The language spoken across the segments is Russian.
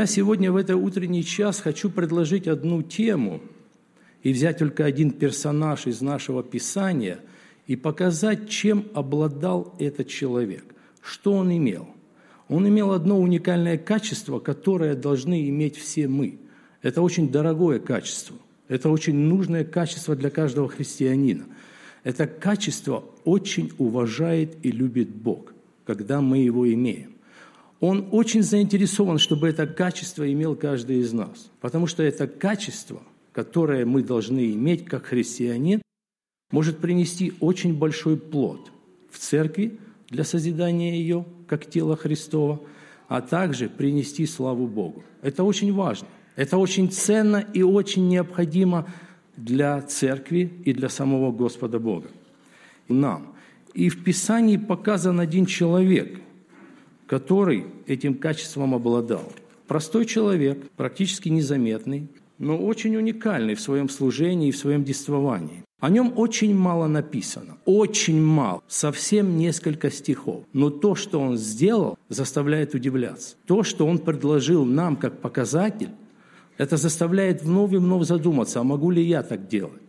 Я сегодня в этот утренний час хочу предложить одну тему и взять только один персонаж из нашего Писания и показать, чем обладал этот человек, что он имел. Он имел одно уникальное качество, которое должны иметь все мы. Это очень дорогое качество. Это очень нужное качество для каждого христианина. Это качество очень уважает и любит Бог, когда мы его имеем. Он очень заинтересован, чтобы это качество имел каждый из нас. Потому что это качество, которое мы должны иметь как христианин, может принести очень большой плод в церкви для созидания ее, как тело Христова, а также принести славу Богу. Это очень важно. Это очень ценно и очень необходимо для церкви и для самого Господа Бога. Нам. И в Писании показан один человек – который этим качеством обладал. Простой человек, практически незаметный, но очень уникальный в своем служении и в своем действовании. О нем очень мало написано, очень мало, совсем несколько стихов. Но то, что он сделал, заставляет удивляться. То, что он предложил нам как показатель, это заставляет вновь и вновь задуматься, а могу ли я так делать?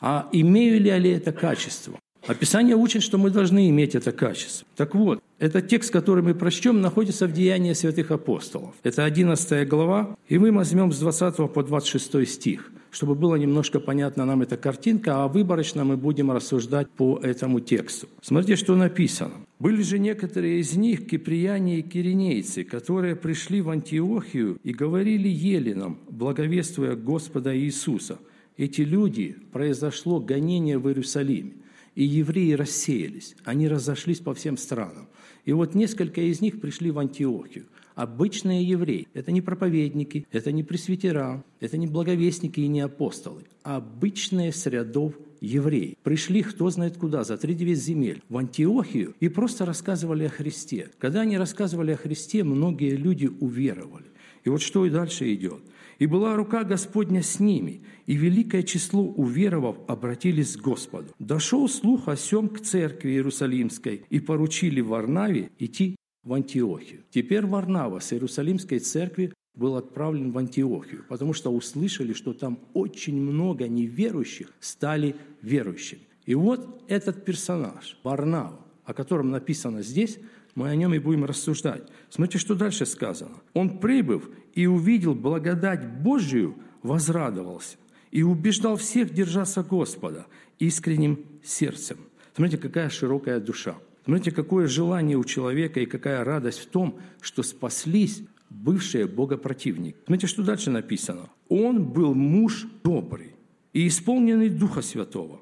А имею ли я это качество? Описание учит, что мы должны иметь это качество. Так вот, этот текст, который мы прочтем, находится в Деянии святых апостолов. Это 11 глава, и мы возьмем с 20 по 26 стих, чтобы было немножко понятна нам эта картинка, а выборочно мы будем рассуждать по этому тексту. Смотрите, что написано. «Были же некоторые из них киприяне и киринейцы, которые пришли в Антиохию и говорили еленам, благовествуя Господа Иисуса. Эти люди, произошло гонение в Иерусалиме и евреи рассеялись, они разошлись по всем странам. И вот несколько из них пришли в Антиохию. Обычные евреи. Это не проповедники, это не пресвитера, это не благовестники и не апостолы. А обычные с рядов евреи. Пришли кто знает куда, за три девять земель, в Антиохию и просто рассказывали о Христе. Когда они рассказывали о Христе, многие люди уверовали. И вот что и дальше идет. И была рука Господня с ними, и великое число уверовав обратились к Господу. Дошел слух о сем к церкви Иерусалимской, и поручили Варнаве идти в Антиохию. Теперь Варнава с Иерусалимской церкви был отправлен в Антиохию, потому что услышали, что там очень много неверующих стали верующими. И вот этот персонаж, Варнава, о котором написано здесь, мы о нем и будем рассуждать. Смотрите, что дальше сказано. Он, прибыв и увидел благодать Божию, возрадовался и убеждал всех держаться Господа искренним сердцем. Смотрите, какая широкая душа. Смотрите, какое желание у человека и какая радость в том, что спаслись бывшие богопротивники. Смотрите, что дальше написано. Он был муж добрый и исполненный Духа Святого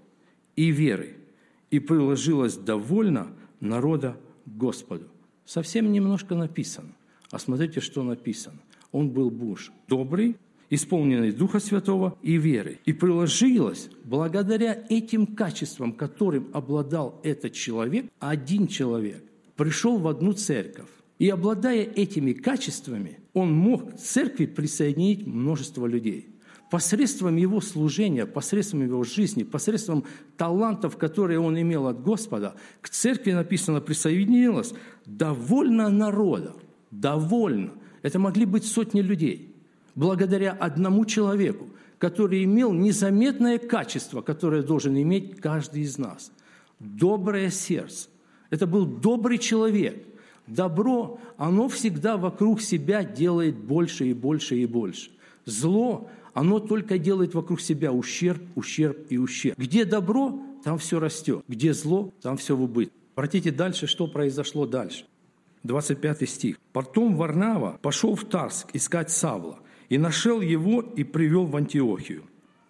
и веры, и приложилось довольно народа Господу. Совсем немножко написано. А смотрите, что написано. Он был муж добрый, исполненный Духа Святого и веры. И приложилось, благодаря этим качествам, которым обладал этот человек, один человек пришел в одну церковь. И обладая этими качествами, он мог к церкви присоединить множество людей посредством его служения, посредством его жизни, посредством талантов, которые он имел от Господа, к церкви написано присоединилось довольно народа, довольно. Это могли быть сотни людей, благодаря одному человеку, который имел незаметное качество, которое должен иметь каждый из нас. Доброе сердце. Это был добрый человек. Добро, оно всегда вокруг себя делает больше и больше и больше. Зло, оно только делает вокруг себя ущерб, ущерб и ущерб. Где добро, там все растет. Где зло, там все в убыток. Обратите дальше, что произошло дальше. 25 стих. «Потом Варнава пошел в Тарск искать Савла, и нашел его и привел в Антиохию.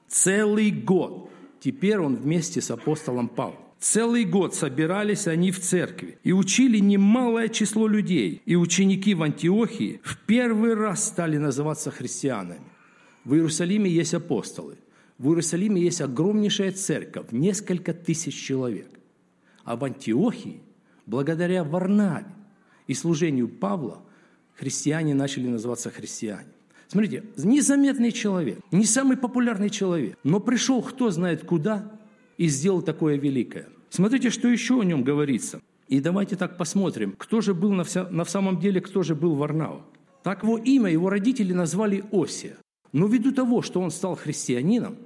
Целый год. Теперь он вместе с апостолом Павлом. Целый год собирались они в церкви и учили немалое число людей. И ученики в Антиохии в первый раз стали называться христианами. В Иерусалиме есть апостолы. В Иерусалиме есть огромнейшая церковь, несколько тысяч человек. А в Антиохии, благодаря Варнаве и служению Павла, христиане начали называться христиане. Смотрите, незаметный человек, не самый популярный человек, но пришел кто знает куда и сделал такое великое. Смотрите, что еще о нем говорится. И давайте так посмотрим, кто же был на, вся, на самом деле, кто же был Варнава. Так его имя его родители назвали Осия. Но ввиду того, что он стал христианином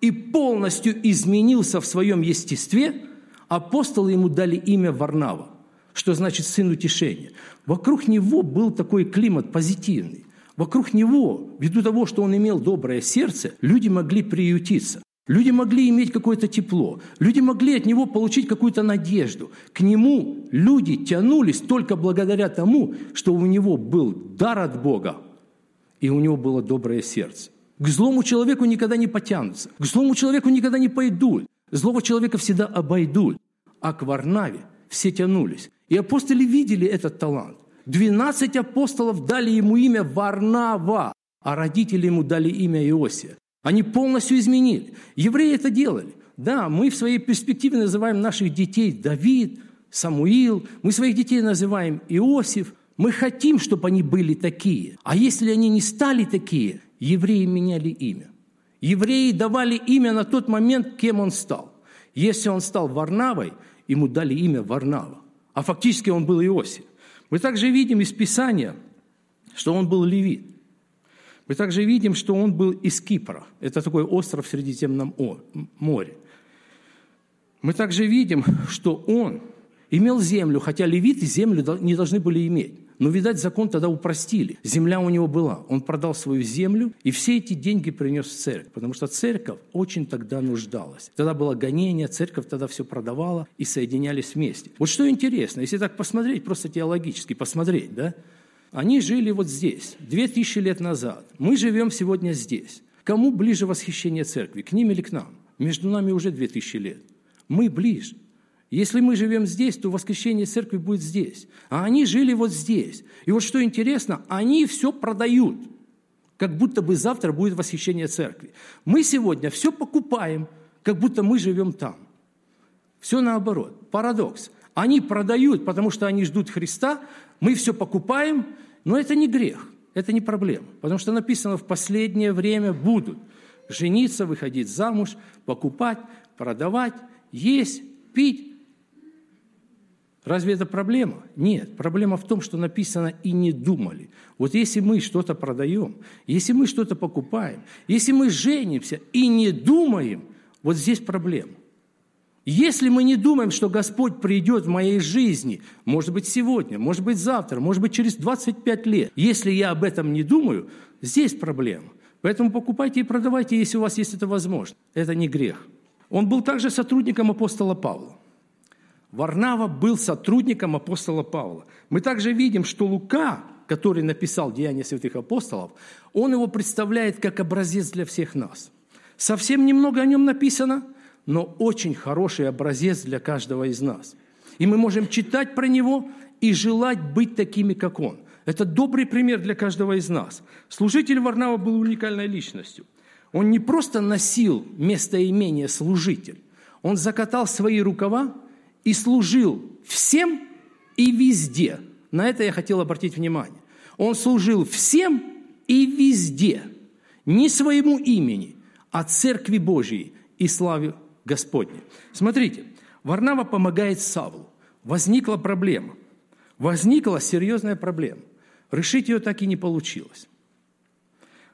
и полностью изменился в своем естестве, апостолы ему дали имя Варнава, что значит «сын утешения». Вокруг него был такой климат позитивный. Вокруг него, ввиду того, что он имел доброе сердце, люди могли приютиться. Люди могли иметь какое-то тепло. Люди могли от него получить какую-то надежду. К нему люди тянулись только благодаря тому, что у него был дар от Бога, и у него было доброе сердце. К злому человеку никогда не потянутся. К злому человеку никогда не пойдут. Злого человека всегда обойдут. А к Варнаве все тянулись. И апостоли видели этот талант. Двенадцать апостолов дали ему имя Варнава, а родители ему дали имя Иосия. Они полностью изменили. Евреи это делали. Да, мы в своей перспективе называем наших детей Давид, Самуил, мы своих детей называем Иосиф. Мы хотим, чтобы они были такие. А если они не стали такие, евреи меняли имя. Евреи давали имя на тот момент, кем он стал. Если он стал Варнавой, ему дали имя Варнава. А фактически он был Иосиф. Мы также видим из Писания, что он был левит. Мы также видим, что он был из Кипра. Это такой остров в Средиземном море. Мы также видим, что он имел землю, хотя левиты землю не должны были иметь. Но, видать, закон тогда упростили. Земля у него была. Он продал свою землю и все эти деньги принес в церковь, потому что церковь очень тогда нуждалась. Тогда было гонение, церковь тогда все продавала и соединялись вместе. Вот что интересно, если так посмотреть, просто теологически посмотреть, да, они жили вот здесь, две тысячи лет назад. Мы живем сегодня здесь. Кому ближе восхищение церкви, к ним или к нам? Между нами уже две тысячи лет. Мы ближе. Если мы живем здесь, то воскресение церкви будет здесь. А они жили вот здесь. И вот что интересно, они все продают, как будто бы завтра будет восхищение церкви. Мы сегодня все покупаем, как будто мы живем там. Все наоборот. Парадокс. Они продают, потому что они ждут Христа, мы все покупаем, но это не грех, это не проблема. Потому что написано, в последнее время будут жениться, выходить замуж, покупать, продавать, есть, пить. Разве это проблема? Нет. Проблема в том, что написано «и не думали». Вот если мы что-то продаем, если мы что-то покупаем, если мы женимся и не думаем, вот здесь проблема. Если мы не думаем, что Господь придет в моей жизни, может быть, сегодня, может быть, завтра, может быть, через 25 лет, если я об этом не думаю, здесь проблема. Поэтому покупайте и продавайте, если у вас есть это возможно. Это не грех. Он был также сотрудником апостола Павла. Варнава был сотрудником апостола Павла. Мы также видим, что Лука, который написал «Деяния святых апостолов», он его представляет как образец для всех нас. Совсем немного о нем написано – но очень хороший образец для каждого из нас. И мы можем читать про него и желать быть такими, как он. Это добрый пример для каждого из нас. Служитель Варнава был уникальной личностью. Он не просто носил местоимение «служитель», он закатал свои рукава и служил всем и везде. На это я хотел обратить внимание. Он служил всем и везде. Не своему имени, а Церкви Божьей и славе Господне. Смотрите, Варнава помогает Савлу. Возникла проблема. Возникла серьезная проблема. Решить ее так и не получилось.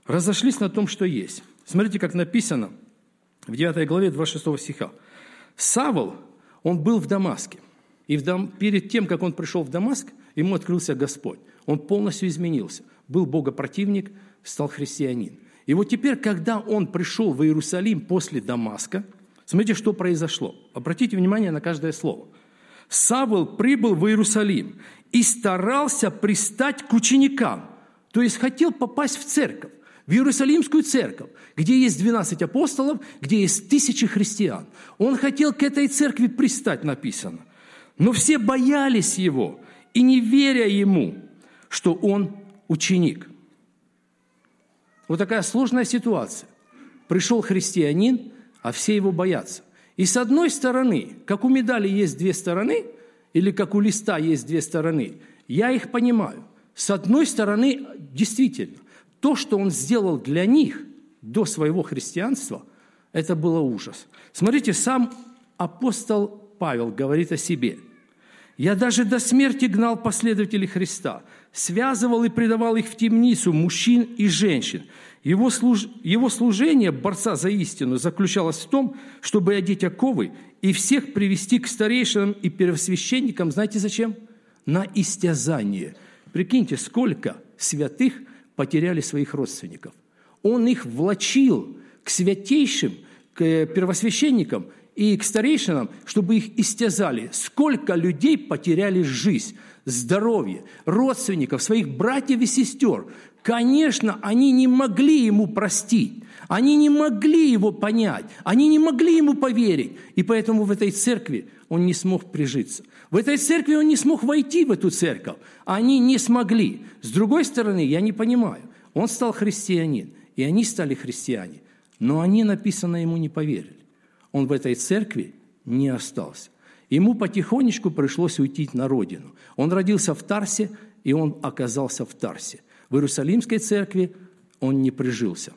Разошлись на том, что есть. Смотрите, как написано в 9 главе 26 стиха. Савл, он был в Дамаске. И в Дам... перед тем, как он пришел в Дамаск, ему открылся Господь. Он полностью изменился. Был богопротивник, стал христианин. И вот теперь, когда он пришел в Иерусалим после Дамаска – Смотрите, что произошло. Обратите внимание на каждое слово. Савл прибыл в Иерусалим и старался пристать к ученикам, то есть хотел попасть в церковь, в Иерусалимскую церковь, где есть 12 апостолов, где есть тысячи христиан. Он хотел к этой церкви пристать, написано. Но все боялись его и не веря ему, что он ученик. Вот такая сложная ситуация. Пришел христианин, а все его боятся. И с одной стороны, как у медали есть две стороны, или как у листа есть две стороны, я их понимаю. С одной стороны, действительно, то, что он сделал для них до своего христианства, это было ужас. Смотрите, сам апостол Павел говорит о себе. Я даже до смерти гнал последователей Христа, связывал и предавал их в темницу мужчин и женщин. Его, служ... Его служение борца за истину заключалось в том, чтобы одеть оковы и всех привести к старейшинам и первосвященникам. Знаете зачем? На истязание. Прикиньте, сколько святых потеряли своих родственников. Он их влачил к святейшим, к первосвященникам и к старейшинам, чтобы их истязали. Сколько людей потеряли жизнь, здоровье, родственников, своих братьев и сестер. Конечно, они не могли ему простить. Они не могли его понять, они не могли ему поверить. И поэтому в этой церкви он не смог прижиться. В этой церкви он не смог войти в эту церковь. Они не смогли. С другой стороны, я не понимаю. Он стал христианин, и они стали христиане. Но они, написано, ему не поверили он в этой церкви не остался. Ему потихонечку пришлось уйти на родину. Он родился в Тарсе, и он оказался в Тарсе. В Иерусалимской церкви он не прижился.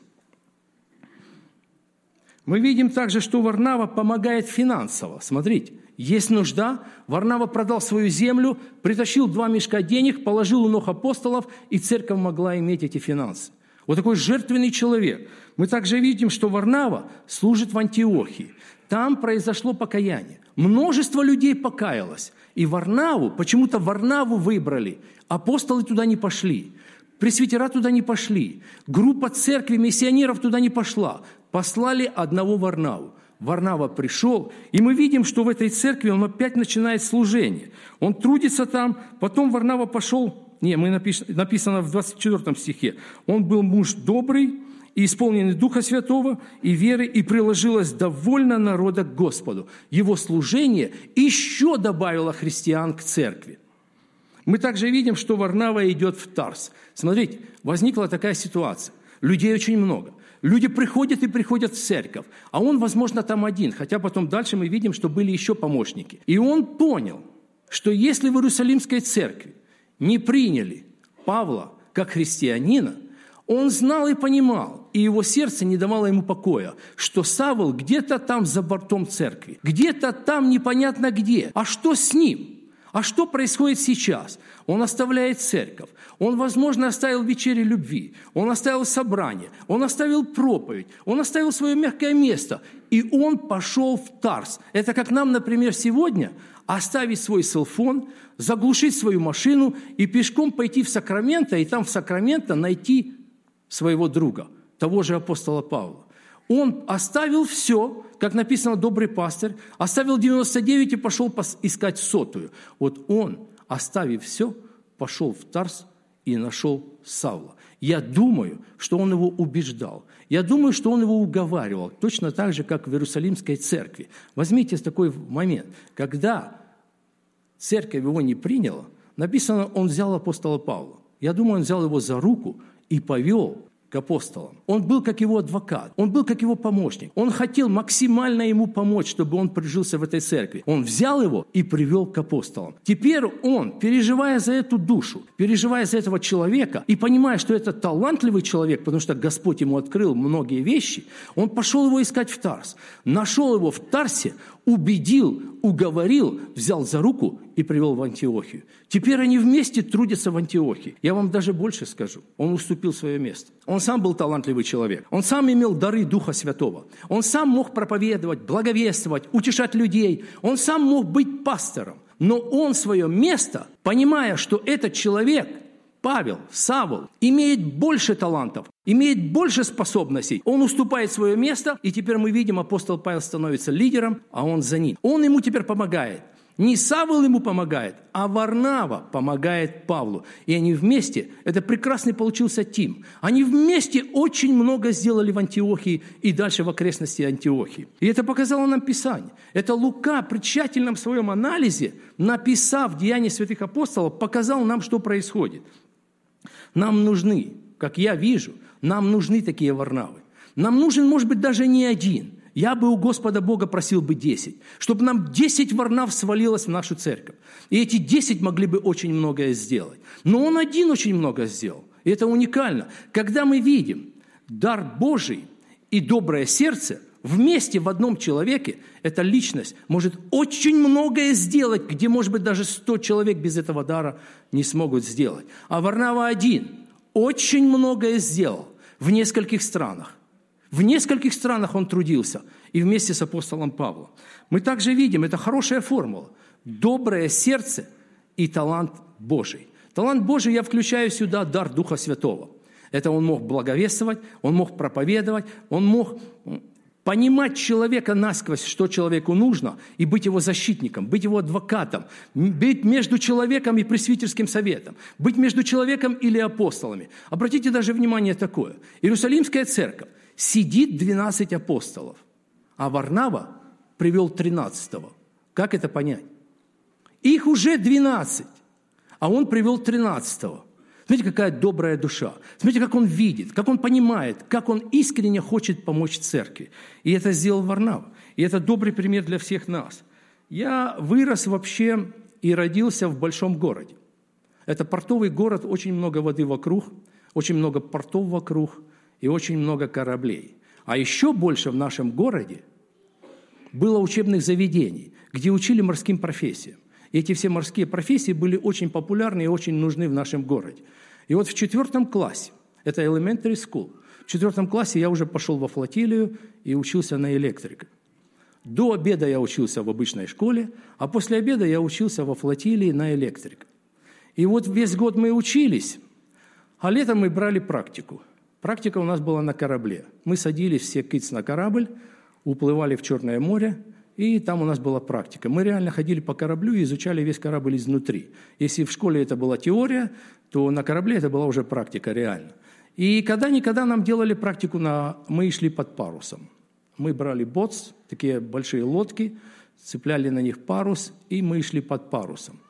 Мы видим также, что Варнава помогает финансово. Смотрите, есть нужда, Варнава продал свою землю, притащил два мешка денег, положил у ног апостолов, и церковь могла иметь эти финансы. Вот такой жертвенный человек. Мы также видим, что Варнава служит в Антиохии. Там произошло покаяние. Множество людей покаялось. И Варнаву, почему-то Варнаву выбрали. Апостолы туда не пошли. Пресвитера туда не пошли. Группа церкви миссионеров туда не пошла. Послали одного Варнаву. Варнава пришел, и мы видим, что в этой церкви он опять начинает служение. Он трудится там, потом Варнава пошел, не, мы написано, написано в 24 стихе, он был муж добрый, и исполненный Духа Святого и веры, и приложилось довольно народа к Господу. Его служение еще добавило христиан к церкви. Мы также видим, что Варнава идет в Тарс. Смотрите, возникла такая ситуация. Людей очень много. Люди приходят и приходят в церковь, а он, возможно, там один, хотя потом дальше мы видим, что были еще помощники. И он понял, что если в Иерусалимской церкви не приняли Павла как христианина – он знал и понимал, и его сердце не давало ему покоя, что Савол где-то там за бортом церкви, где-то там непонятно где. А что с ним? А что происходит сейчас? Он оставляет церковь. Он, возможно, оставил вечери любви. Он оставил собрание. Он оставил проповедь. Он оставил свое мягкое место. И он пошел в Тарс. Это как нам, например, сегодня оставить свой селфон, заглушить свою машину и пешком пойти в Сакраменто, и там в Сакраменто найти своего друга, того же апостола Павла. Он оставил все, как написано, добрый пастырь, оставил 99 и пошел искать сотую. Вот он, оставив все, пошел в Тарс и нашел Савла. Я думаю, что он его убеждал. Я думаю, что он его уговаривал, точно так же, как в Иерусалимской церкви. Возьмите такой момент, когда церковь его не приняла, написано, он взял апостола Павла. Я думаю, он взял его за руку и повел к апостолам. Он был как его адвокат, он был как его помощник. Он хотел максимально ему помочь, чтобы он прижился в этой церкви. Он взял его и привел к апостолам. Теперь он, переживая за эту душу, переживая за этого человека и понимая, что это талантливый человек, потому что Господь ему открыл многие вещи, он пошел его искать в Тарс. Нашел его в Тарсе, убедил, уговорил, взял за руку и привел в Антиохию. Теперь они вместе трудятся в Антиохии. Я вам даже больше скажу. Он уступил свое место. Он сам был талантливый человек. Он сам имел дары Духа Святого. Он сам мог проповедовать, благовествовать, утешать людей. Он сам мог быть пастором. Но он свое место, понимая, что этот человек Павел, Савол имеет больше талантов, имеет больше способностей. Он уступает свое место, и теперь мы видим, апостол Павел становится лидером, а он за ним. Он ему теперь помогает. Не Савол ему помогает, а Варнава помогает Павлу. И они вместе, это прекрасный получился тим, они вместе очень много сделали в Антиохии и дальше в окрестности Антиохии. И это показало нам Писание. Это Лука при тщательном своем анализе, написав Деяния святых апостолов, показал нам, что происходит. Нам нужны, как я вижу, нам нужны такие Варнавы. Нам нужен, может быть, даже не один. Я бы у Господа Бога просил бы десять, чтобы нам десять варнав свалилось в нашу церковь. И эти десять могли бы очень многое сделать. Но он один очень много сделал. И это уникально. Когда мы видим дар Божий и доброе сердце, Вместе в одном человеке эта личность может очень многое сделать, где, может быть, даже 100 человек без этого дара не смогут сделать. А Варнава один очень многое сделал в нескольких странах. В нескольких странах он трудился, и вместе с апостолом Павлом. Мы также видим, это хорошая формула. Доброе сердце и талант Божий. Талант Божий я включаю сюда дар Духа Святого. Это он мог благовествовать, он мог проповедовать, он мог понимать человека насквозь, что человеку нужно, и быть его защитником, быть его адвокатом, быть между человеком и пресвитерским советом, быть между человеком или апостолами. Обратите даже внимание такое. Иерусалимская церковь, сидит 12 апостолов, а Варнава привел 13-го. Как это понять? Их уже 12, а он привел 13-го. Смотрите, какая добрая душа. Смотрите, как он видит, как он понимает, как он искренне хочет помочь церкви. И это сделал Варнав. И это добрый пример для всех нас. Я вырос вообще и родился в большом городе. Это портовый город, очень много воды вокруг, очень много портов вокруг и очень много кораблей. А еще больше в нашем городе было учебных заведений, где учили морским профессиям. Эти все морские профессии были очень популярны и очень нужны в нашем городе. И вот в четвертом классе, это elementary school, в четвертом классе я уже пошел во флотилию и учился на электрика. До обеда я учился в обычной школе, а после обеда я учился во флотилии на электрика. И вот весь год мы учились, а летом мы брали практику. Практика у нас была на корабле. Мы садились все киц на корабль, уплывали в Черное море – и там у нас была практика. Мы реально ходили по кораблю и изучали весь корабль изнутри. Если в школе это была теория, то на корабле это была уже практика реально. И когда-никогда нам делали практику, на... мы шли под парусом. Мы брали ботс, такие большие лодки, цепляли на них парус, и мы шли под парусом.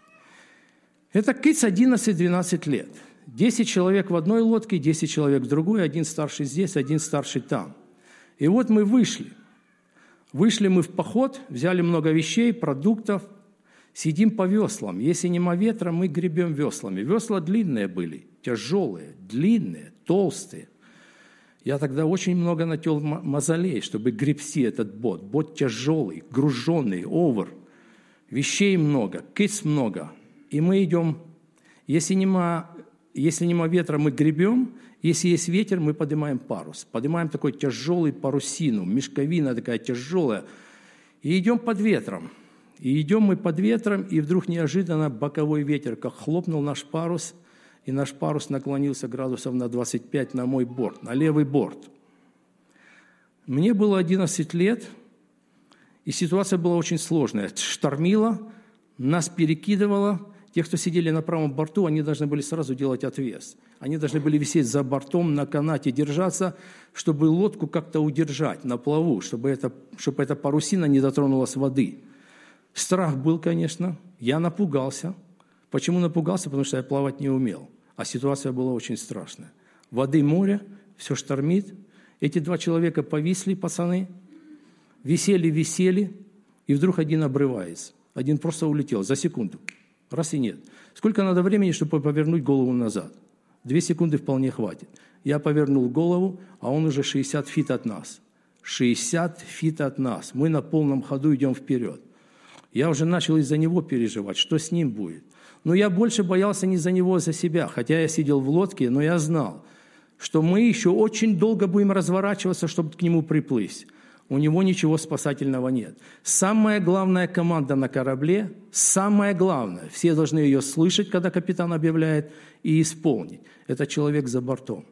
Это киц 11-12 лет. 10 человек в одной лодке, 10 человек в другой, один старший здесь, один старший там. И вот мы вышли. Вышли мы в поход, взяли много вещей, продуктов, сидим по веслам. Если нема ветра, мы гребем веслами. Весла длинные были, тяжелые, длинные, толстые. Я тогда очень много нател мозолей, чтобы гребсти этот бот. Бот тяжелый, груженный, овер. Вещей много, кис много. И мы идем, если нема, если нема ветра, мы гребем, если есть ветер, мы поднимаем парус. Поднимаем такой тяжелый парусину, мешковина такая тяжелая. И идем под ветром. И идем мы под ветром, и вдруг неожиданно боковой ветер, как хлопнул наш парус, и наш парус наклонился градусов на 25 на мой борт, на левый борт. Мне было 11 лет, и ситуация была очень сложная. Штормило, нас перекидывало. Те, кто сидели на правом борту, они должны были сразу делать отвес – они должны были висеть за бортом, на канате держаться, чтобы лодку как-то удержать на плаву, чтобы, это, чтобы эта парусина не дотронулась воды. Страх был, конечно. Я напугался. Почему напугался? Потому что я плавать не умел. А ситуация была очень страшная. Воды море, все штормит. Эти два человека повисли, пацаны, висели, висели, и вдруг один обрывается. Один просто улетел за секунду. Раз и нет. Сколько надо времени, чтобы повернуть голову назад? Две секунды вполне хватит. Я повернул голову, а он уже 60 feet от нас. 60 feet от нас. Мы на полном ходу идем вперед. Я уже начал из-за него переживать, что с ним будет. Но я больше боялся не за него, а за себя. Хотя я сидел в лодке, но я знал, что мы еще очень долго будем разворачиваться, чтобы к нему приплыть у него ничего спасательного нет. Самая главная команда на корабле, самое главное, все должны ее слышать, когда капитан объявляет, и исполнить. Это человек за бортом.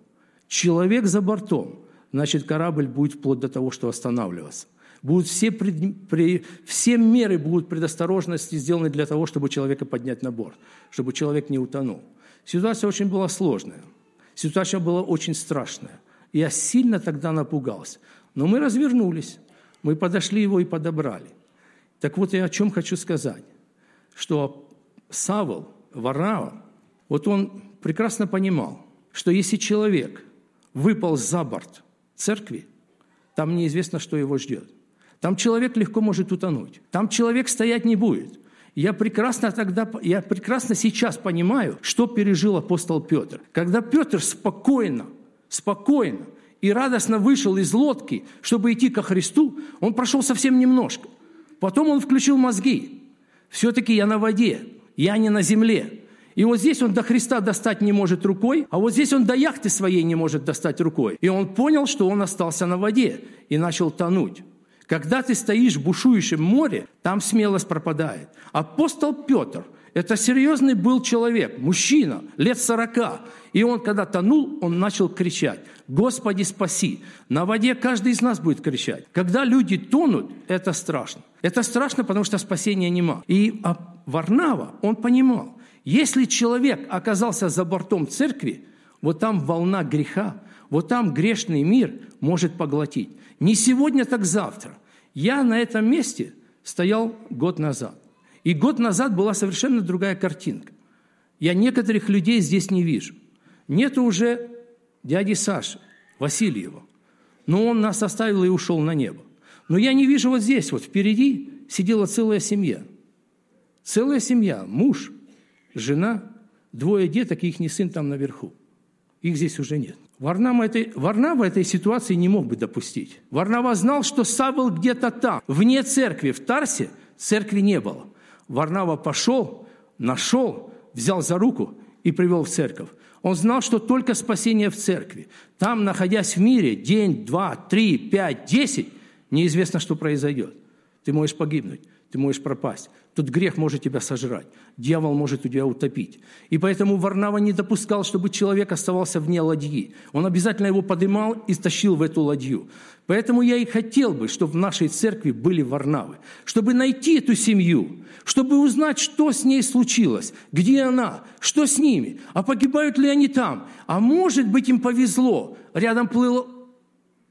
Человек за бортом, значит, корабль будет вплоть до того, что останавливаться. Будут все, пред, при, все меры будут предосторожности сделаны для того, чтобы человека поднять на борт, чтобы человек не утонул. Ситуация очень была сложная. Ситуация была очень страшная. Я сильно тогда напугался. Но мы развернулись, мы подошли его и подобрали. Так вот я о чем хочу сказать, что Савол, Варнава, вот он прекрасно понимал, что если человек выпал за борт церкви, там неизвестно, что его ждет. Там человек легко может утонуть. Там человек стоять не будет. Я прекрасно тогда, я прекрасно сейчас понимаю, что пережил апостол Петр. Когда Петр спокойно, спокойно и радостно вышел из лодки, чтобы идти ко Христу, он прошел совсем немножко. Потом он включил мозги. Все-таки я на воде, я не на земле. И вот здесь он до Христа достать не может рукой, а вот здесь он до яхты своей не может достать рукой. И он понял, что он остался на воде и начал тонуть. Когда ты стоишь в бушующем море, там смелость пропадает. Апостол Петр – это серьезный был человек, мужчина, лет сорока. И он, когда тонул, он начал кричать, «Господи, спаси!» На воде каждый из нас будет кричать. Когда люди тонут, это страшно. Это страшно, потому что спасения нема. И а Варнава, он понимал, если человек оказался за бортом церкви, вот там волна греха, вот там грешный мир может поглотить. Не сегодня, так завтра. Я на этом месте стоял год назад. И год назад была совершенно другая картинка. Я некоторых людей здесь не вижу. Нету уже дяди Саши, Васильева. Но он нас оставил и ушел на небо. Но я не вижу вот здесь, вот впереди сидела целая семья. Целая семья, муж, жена, двое деток и их сын там наверху. Их здесь уже нет. Варнава этой, Варнава этой ситуации не мог бы допустить. Варнава знал, что Савл где-то там, вне церкви, в Тарсе церкви не было. Варнава пошел, нашел, взял за руку и привел в церковь. Он знал, что только спасение в церкви. Там, находясь в мире, день, два, три, пять, десять, неизвестно, что произойдет. Ты можешь погибнуть, ты можешь пропасть. Тут грех может тебя сожрать, дьявол может тебя утопить. И поэтому Варнава не допускал, чтобы человек оставался вне ладьи. Он обязательно его поднимал и стащил в эту ладью. Поэтому я и хотел бы, чтобы в нашей церкви были Варнавы, чтобы найти эту семью, чтобы узнать, что с ней случилось, где она, что с ними, а погибают ли они там. А может быть, им повезло, рядом плыла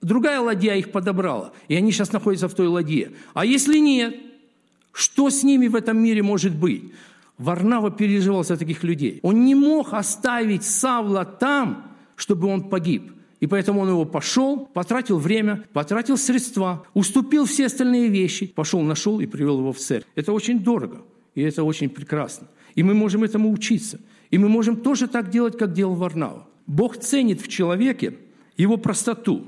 другая ладья их подобрала, и они сейчас находятся в той ладье. А если нет, что с ними в этом мире может быть? Варнава переживал за таких людей. Он не мог оставить Савла там, чтобы он погиб. И поэтому он его пошел, потратил время, потратил средства, уступил все остальные вещи, пошел, нашел и привел его в церковь. Это очень дорого, и это очень прекрасно. И мы можем этому учиться. И мы можем тоже так делать, как делал Варнава. Бог ценит в человеке его простоту,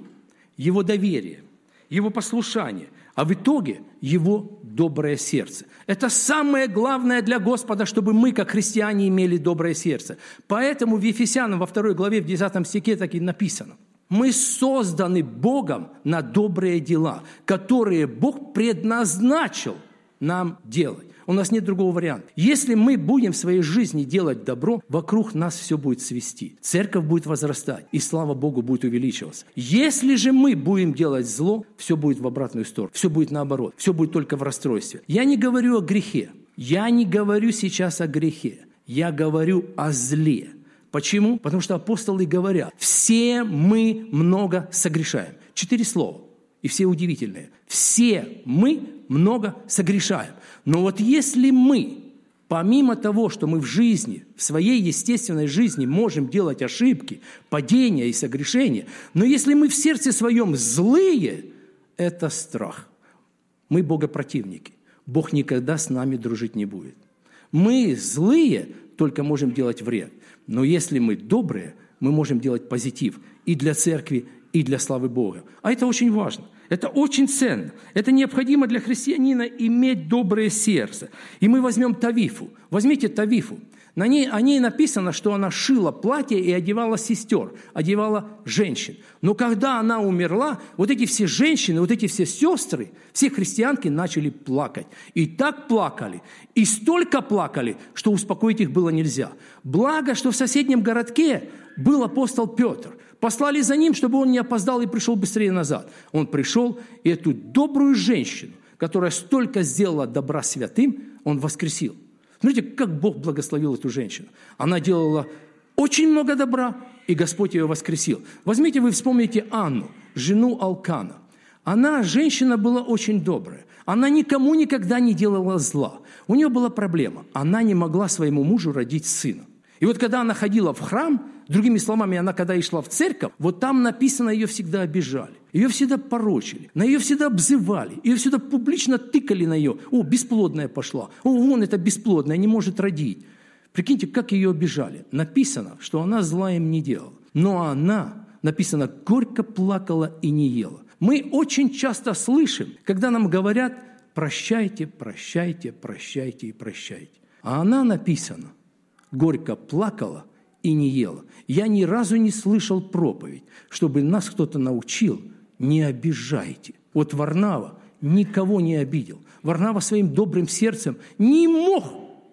его доверие, его послушание, а в итоге его доброе сердце. Это самое главное для Господа, чтобы мы, как христиане, имели доброе сердце. Поэтому в Ефесянам во второй главе, в 10 стихе так и написано. Мы созданы Богом на добрые дела, которые Бог предназначил нам делать. У нас нет другого варианта. Если мы будем в своей жизни делать добро, вокруг нас все будет свести. Церковь будет возрастать, и слава Богу будет увеличиваться. Если же мы будем делать зло, все будет в обратную сторону. Все будет наоборот. Все будет только в расстройстве. Я не говорю о грехе. Я не говорю сейчас о грехе. Я говорю о зле. Почему? Потому что апостолы говорят, все мы много согрешаем. Четыре слова. И все удивительные. Все мы много согрешаем. Но вот если мы, помимо того, что мы в жизни, в своей естественной жизни можем делать ошибки, падения и согрешения, но если мы в сердце своем злые, это страх. Мы богопротивники. Бог никогда с нами дружить не будет. Мы злые, только можем делать вред. Но если мы добрые, мы можем делать позитив и для церкви, и для славы Бога. А это очень важно. Это очень ценно. Это необходимо для христианина иметь доброе сердце. И мы возьмем Тавифу. Возьмите Тавифу. На ней, о ней написано, что она шила платье и одевала сестер, одевала женщин. Но когда она умерла, вот эти все женщины, вот эти все сестры, все христианки начали плакать. И так плакали, и столько плакали, что успокоить их было нельзя. Благо, что в соседнем городке был апостол Петр. Послали за ним, чтобы он не опоздал и пришел быстрее назад. Он пришел, и эту добрую женщину, которая столько сделала добра святым, он воскресил. Смотрите, как Бог благословил эту женщину. Она делала очень много добра, и Господь ее воскресил. Возьмите, вы вспомните Анну, жену Алкана. Она, женщина, была очень добрая. Она никому никогда не делала зла. У нее была проблема. Она не могла своему мужу родить сына. И вот когда она ходила в храм, другими словами, она когда и шла в церковь, вот там написано, ее всегда обижали, ее всегда порочили, на ее всегда обзывали, ее всегда публично тыкали на ее. О, бесплодная пошла, о, вон это бесплодная, не может родить. Прикиньте, как ее обижали. Написано, что она зла им не делала. Но она написано «горько плакала и не ела». Мы очень часто слышим, когда нам говорят «прощайте, прощайте, прощайте и прощайте». А она написана «горько плакала и не ела». Я ни разу не слышал проповедь, чтобы нас кто-то научил «не обижайте». Вот Варнава никого не обидел. Варнава своим добрым сердцем не мог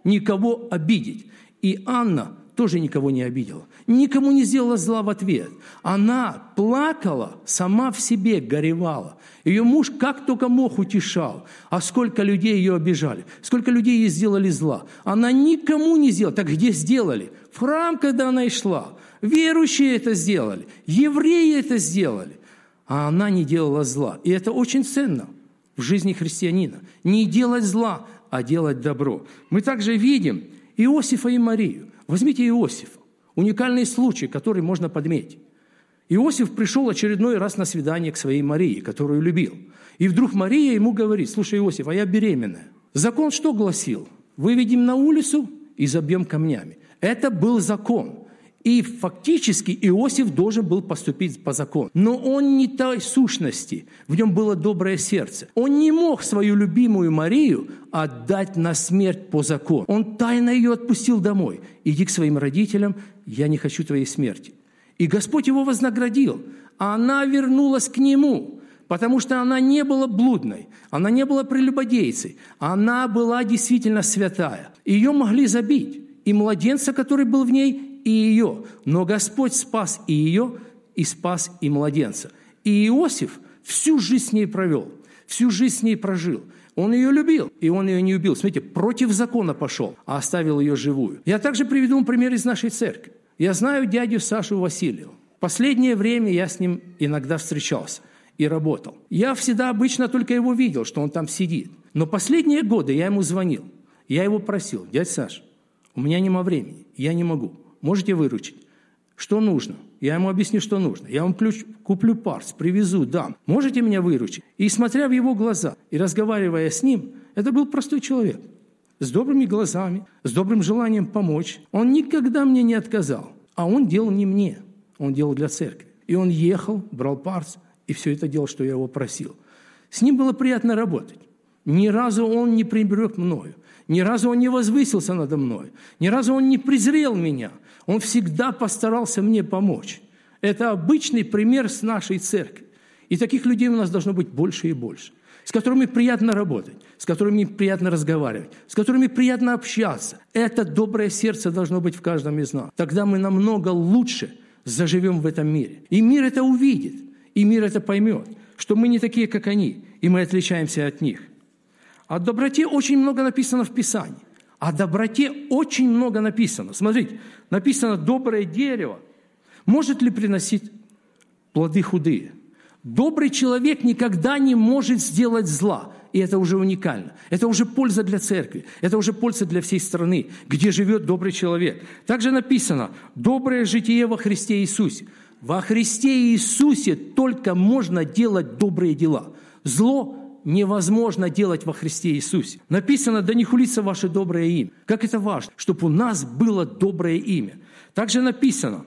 никого обидеть. И Анна тоже никого не обидела, никому не сделала зла в ответ. Она плакала, сама в себе горевала. Ее муж как только мог утешал. А сколько людей ее обижали, сколько людей ей сделали зла. Она никому не сделала. Так где сделали? В храм, когда она и шла. Верующие это сделали, евреи это сделали. А она не делала зла. И это очень ценно в жизни христианина. Не делать зла, а делать добро. Мы также видим Иосифа и Марию. Возьмите Иосифа. Уникальный случай, который можно подметить. Иосиф пришел очередной раз на свидание к своей Марии, которую любил. И вдруг Мария ему говорит, слушай, Иосиф, а я беременная. Закон что гласил? Выведем на улицу и забьем камнями. Это был закон. И фактически Иосиф должен был поступить по закону. Но он не той сущности, в нем было доброе сердце. Он не мог свою любимую Марию отдать на смерть по закону. Он тайно ее отпустил домой. Иди к своим родителям, я не хочу твоей смерти. И Господь его вознаградил. А она вернулась к нему, потому что она не была блудной, она не была прелюбодейцей, она была действительно святая. Ее могли забить. И младенца, который был в ней, и ее, но Господь спас и ее, и спас и младенца. И Иосиф всю жизнь с ней провел, всю жизнь с ней прожил. Он ее любил, и он ее не убил. Смотрите, против закона пошел, а оставил ее живую. Я также приведу вам пример из нашей церкви. Я знаю дядю Сашу Васильева. Последнее время я с ним иногда встречался и работал. Я всегда обычно только его видел, что он там сидит. Но последние годы я ему звонил. Я его просил, дядя Саш, у меня нема времени, я не могу. Можете выручить? Что нужно? Я ему объясню, что нужно. Я вам ключ, куплю парс, привезу, дам. Можете меня выручить? И смотря в его глаза и разговаривая с ним, это был простой человек. С добрыми глазами, с добрым желанием помочь. Он никогда мне не отказал. А он делал не мне, он делал для церкви. И он ехал, брал парс, и все это делал, что я его просил. С ним было приятно работать. Ни разу он не пренебрег мною. Ни разу он не возвысился надо мной. Ни разу он не презрел меня – он всегда постарался мне помочь. Это обычный пример с нашей церкви. И таких людей у нас должно быть больше и больше, с которыми приятно работать, с которыми приятно разговаривать, с которыми приятно общаться. Это доброе сердце должно быть в каждом из нас. Тогда мы намного лучше заживем в этом мире. И мир это увидит, и мир это поймет, что мы не такие, как они, и мы отличаемся от них. О доброте очень много написано в Писании. О доброте очень много написано. Смотрите, написано «доброе дерево» может ли приносить плоды худые? Добрый человек никогда не может сделать зла. И это уже уникально. Это уже польза для церкви. Это уже польза для всей страны, где живет добрый человек. Также написано «доброе житие во Христе Иисусе». Во Христе Иисусе только можно делать добрые дела. Зло невозможно делать во Христе Иисусе. Написано, да не хулится ваше доброе имя. Как это важно, чтобы у нас было доброе имя. Также написано,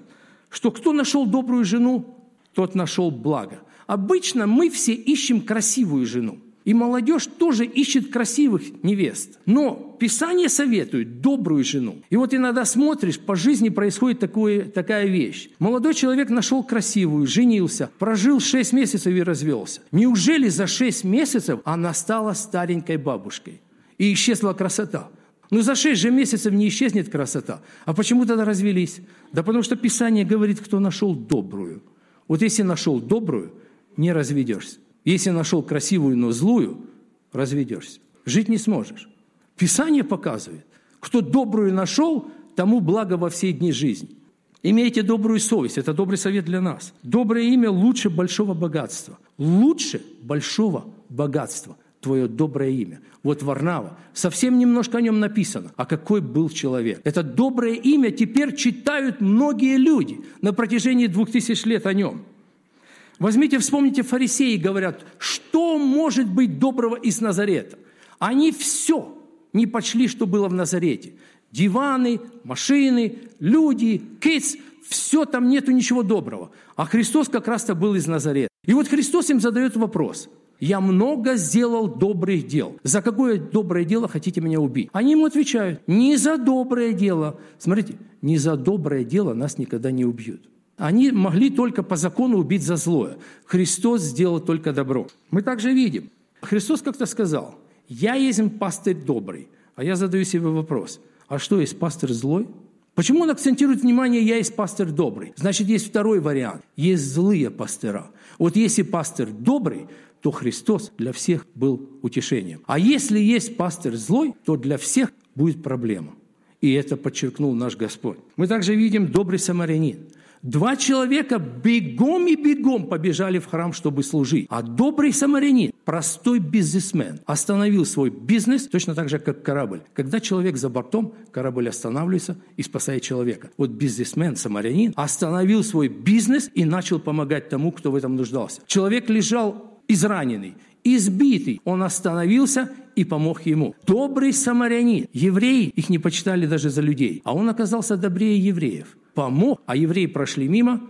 что кто нашел добрую жену, тот нашел благо. Обычно мы все ищем красивую жену – и молодежь тоже ищет красивых невест. Но Писание советует добрую жену. И вот иногда смотришь, по жизни происходит такое, такая вещь. Молодой человек нашел красивую, женился, прожил 6 месяцев и развелся. Неужели за 6 месяцев она стала старенькой бабушкой? И исчезла красота. Ну, за шесть же месяцев не исчезнет красота. А почему тогда развелись? Да потому что Писание говорит, кто нашел добрую. Вот если нашел добрую, не разведешься. Если нашел красивую, но злую, разведешься. Жить не сможешь. Писание показывает, кто добрую нашел, тому благо во все дни жизни. Имейте добрую совесть, это добрый совет для нас. Доброе имя лучше большого богатства. Лучше большого богатства твое доброе имя. Вот Варнава, совсем немножко о нем написано, а какой был человек. Это доброе имя теперь читают многие люди на протяжении двух тысяч лет о нем. Возьмите, вспомните, фарисеи говорят, что может быть доброго из Назарета? Они все не почли, что было в Назарете. Диваны, машины, люди, киц, все, там нету ничего доброго. А Христос как раз-то был из Назарета. И вот Христос им задает вопрос. Я много сделал добрых дел. За какое доброе дело хотите меня убить? Они ему отвечают, не за доброе дело. Смотрите, не за доброе дело нас никогда не убьют. Они могли только по закону убить за злое. Христос сделал только добро. Мы также видим, Христос как-то сказал, «Я есть пастырь добрый». А я задаю себе вопрос, а что есть пастырь злой? Почему он акцентирует внимание «я есть пастырь добрый»? Значит, есть второй вариант. Есть злые пастыра. Вот если пастырь добрый, то Христос для всех был утешением. А если есть пастырь злой, то для всех будет проблема. И это подчеркнул наш Господь. Мы также видим добрый самарянин. Два человека бегом и бегом побежали в храм, чтобы служить. А добрый самарянин, простой бизнесмен, остановил свой бизнес точно так же, как корабль. Когда человек за бортом, корабль останавливается и спасает человека. Вот бизнесмен, самарянин, остановил свой бизнес и начал помогать тому, кто в этом нуждался. Человек лежал израненный, избитый, он остановился и помог ему. Добрый самарянин. Евреи их не почитали даже за людей, а он оказался добрее евреев. Помог, а евреи прошли мимо,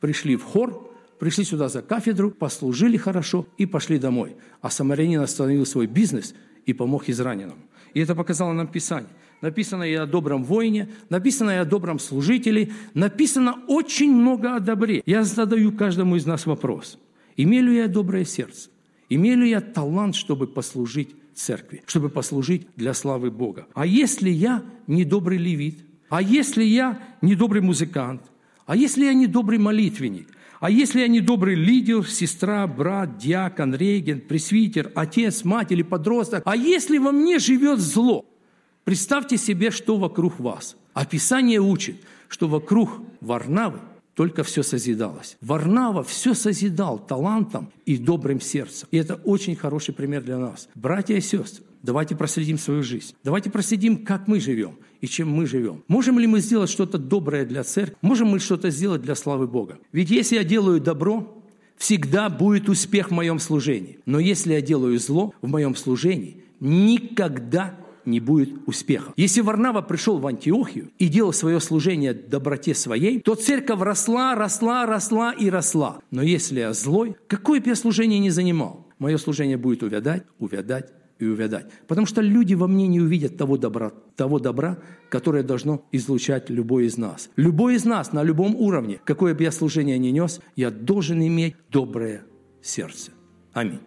пришли в хор, пришли сюда за кафедру, послужили хорошо и пошли домой. А самарянин остановил свой бизнес и помог израненным. И это показало нам Писание. Написано и о добром воине, написано и о добром служителе, написано очень много о добре. Я задаю каждому из нас вопрос. Имею ли я доброе сердце? Имею ли я талант, чтобы послужить церкви, чтобы послужить для славы Бога? А если я недобрый левит? А если я недобрый музыкант? А если я недобрый молитвенник? А если я недобрый лидер, сестра, брат, диакон, регент, пресвитер, отец, мать или подросток? А если во мне живет зло? Представьте себе, что вокруг вас. Описание учит, что вокруг Варнавы – только все созидалось. Варнава все созидал талантом и добрым сердцем. И это очень хороший пример для нас. Братья и сестры, давайте проследим свою жизнь. Давайте проследим, как мы живем и чем мы живем. Можем ли мы сделать что-то доброе для церкви? Можем мы что-то сделать для славы Бога? Ведь если я делаю добро, всегда будет успех в моем служении. Но если я делаю зло в моем служении, никогда не будет успеха. Если Варнава пришел в Антиохию и делал свое служение доброте своей, то церковь росла, росла, росла и росла. Но если я злой, какое бы я служение ни занимал, мое служение будет увядать, увядать и увядать. Потому что люди во мне не увидят того добра, того добра, которое должно излучать любой из нас. Любой из нас на любом уровне, какое бы я служение ни нес, я должен иметь доброе сердце. Аминь.